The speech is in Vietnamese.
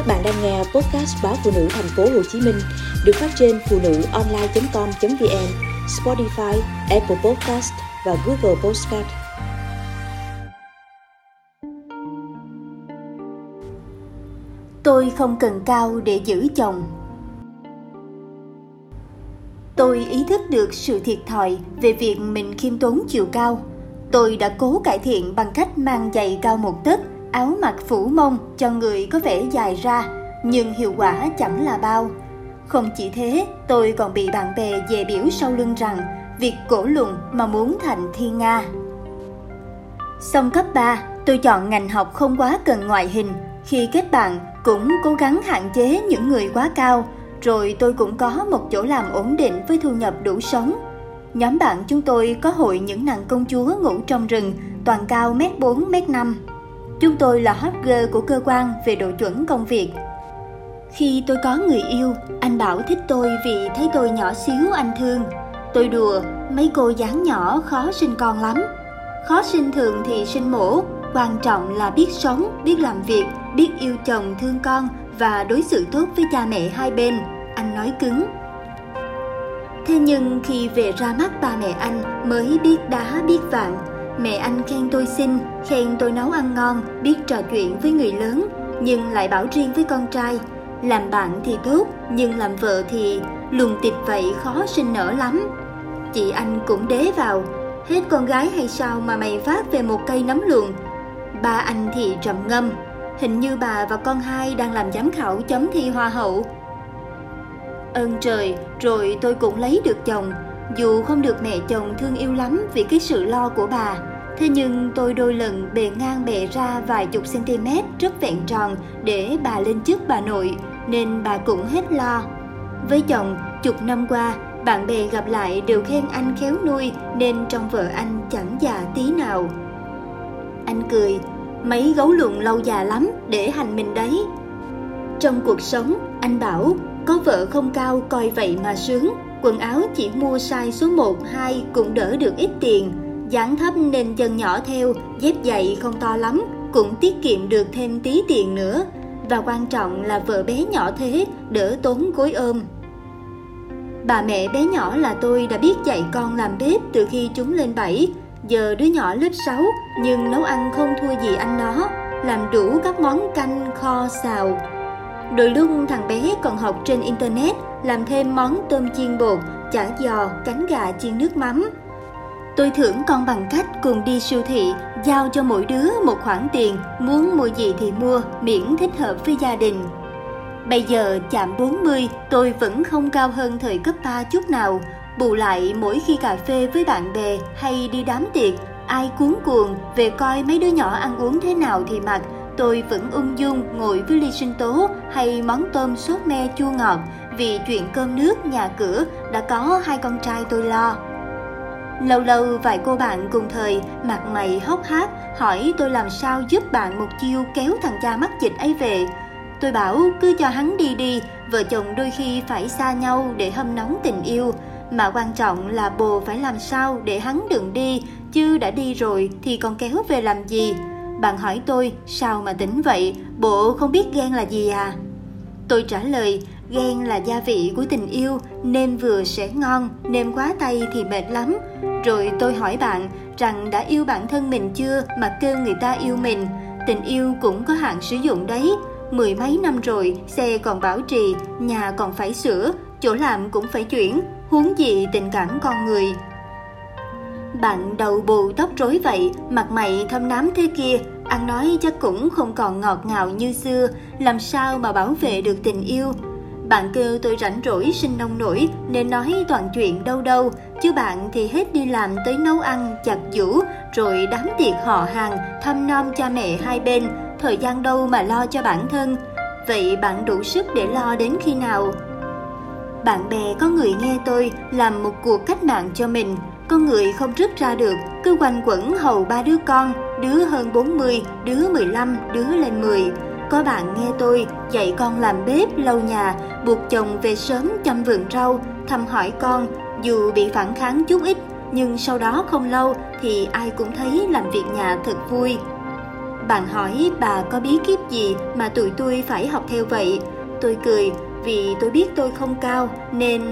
Các bạn đang nghe podcast báo phụ nữ thành phố Hồ Chí Minh được phát trên phụ nữ online.com.vn, Spotify, Apple Podcast và Google Podcast. Tôi không cần cao để giữ chồng. Tôi ý thức được sự thiệt thòi về việc mình khiêm tốn chiều cao. Tôi đã cố cải thiện bằng cách mang giày cao một tấc áo mặc phủ mông cho người có vẻ dài ra, nhưng hiệu quả chẳng là bao. Không chỉ thế, tôi còn bị bạn bè dè biểu sau lưng rằng việc cổ lùng mà muốn thành thiên nga. Xong cấp 3, tôi chọn ngành học không quá cần ngoại hình. Khi kết bạn, cũng cố gắng hạn chế những người quá cao, rồi tôi cũng có một chỗ làm ổn định với thu nhập đủ sống. Nhóm bạn chúng tôi có hội những nàng công chúa ngủ trong rừng, toàn cao mét 4 mét 5. Chúng tôi là hot girl của cơ quan về độ chuẩn công việc. Khi tôi có người yêu, anh bảo thích tôi vì thấy tôi nhỏ xíu anh thương. Tôi đùa, mấy cô dáng nhỏ khó sinh con lắm. Khó sinh thường thì sinh mổ, quan trọng là biết sống, biết làm việc, biết yêu chồng thương con và đối xử tốt với cha mẹ hai bên, anh nói cứng. Thế nhưng khi về ra mắt ba mẹ anh mới biết đá biết vàng, Mẹ anh khen tôi xinh, khen tôi nấu ăn ngon, biết trò chuyện với người lớn, nhưng lại bảo riêng với con trai. Làm bạn thì tốt, nhưng làm vợ thì lùng tịt vậy khó sinh nở lắm. Chị anh cũng đế vào, hết con gái hay sao mà mày phát về một cây nấm luồng. Ba anh thì trầm ngâm, hình như bà và con hai đang làm giám khảo chấm thi hoa hậu. Ơn trời, rồi tôi cũng lấy được chồng, dù không được mẹ chồng thương yêu lắm vì cái sự lo của bà, thế nhưng tôi đôi lần bề ngang bề ra vài chục cm rất vẹn tròn để bà lên chức bà nội, nên bà cũng hết lo. Với chồng, chục năm qua, bạn bè gặp lại đều khen anh khéo nuôi nên trong vợ anh chẳng già tí nào. Anh cười, mấy gấu luận lâu già lắm để hành mình đấy. Trong cuộc sống, anh bảo, có vợ không cao coi vậy mà sướng, quần áo chỉ mua size số 1, 2 cũng đỡ được ít tiền. dáng thấp nên chân nhỏ theo, dép giày không to lắm, cũng tiết kiệm được thêm tí tiền nữa. Và quan trọng là vợ bé nhỏ thế, đỡ tốn gối ôm. Bà mẹ bé nhỏ là tôi đã biết dạy con làm bếp từ khi chúng lên 7. Giờ đứa nhỏ lớp 6 nhưng nấu ăn không thua gì anh nó, làm đủ các món canh, kho, xào, Đôi lúc thằng bé còn học trên Internet làm thêm món tôm chiên bột, chả giò, cánh gà chiên nước mắm. Tôi thưởng con bằng cách cùng đi siêu thị, giao cho mỗi đứa một khoản tiền, muốn mua gì thì mua, miễn thích hợp với gia đình. Bây giờ chạm 40, tôi vẫn không cao hơn thời cấp 3 chút nào. Bù lại mỗi khi cà phê với bạn bè hay đi đám tiệc, ai cuốn cuồng về coi mấy đứa nhỏ ăn uống thế nào thì mặc, tôi vẫn ung dung ngồi với ly sinh tố hay món tôm sốt me chua ngọt vì chuyện cơm nước nhà cửa đã có hai con trai tôi lo. Lâu lâu vài cô bạn cùng thời mặt mày hốc hác hỏi tôi làm sao giúp bạn một chiêu kéo thằng cha mắc dịch ấy về. Tôi bảo cứ cho hắn đi đi, vợ chồng đôi khi phải xa nhau để hâm nóng tình yêu. Mà quan trọng là bồ phải làm sao để hắn đừng đi, chứ đã đi rồi thì còn kéo về làm gì. Bạn hỏi tôi, sao mà tính vậy, bộ không biết ghen là gì à? Tôi trả lời, ghen là gia vị của tình yêu, nêm vừa sẽ ngon, nêm quá tay thì mệt lắm. Rồi tôi hỏi bạn rằng đã yêu bản thân mình chưa mà kêu người ta yêu mình. Tình yêu cũng có hạn sử dụng đấy. Mười mấy năm rồi, xe còn bảo trì, nhà còn phải sửa, chỗ làm cũng phải chuyển, huống gì tình cảm con người. Bạn đầu bù tóc rối vậy, mặt mày thâm nám thế kia, ăn nói chắc cũng không còn ngọt ngào như xưa, làm sao mà bảo vệ được tình yêu. Bạn kêu tôi rảnh rỗi sinh nông nổi nên nói toàn chuyện đâu đâu, chứ bạn thì hết đi làm tới nấu ăn, chặt giũ, rồi đám tiệc họ hàng, thăm nom cha mẹ hai bên, thời gian đâu mà lo cho bản thân. Vậy bạn đủ sức để lo đến khi nào? Bạn bè có người nghe tôi làm một cuộc cách mạng cho mình, con người không rứt ra được, cứ quanh quẩn hầu ba đứa con, đứa hơn 40, đứa 15, đứa lên 10. Có bạn nghe tôi dạy con làm bếp lau nhà, buộc chồng về sớm chăm vườn rau, thăm hỏi con, dù bị phản kháng chút ít, nhưng sau đó không lâu thì ai cũng thấy làm việc nhà thật vui. Bạn hỏi bà có bí kíp gì mà tụi tôi phải học theo vậy? Tôi cười vì tôi biết tôi không cao nên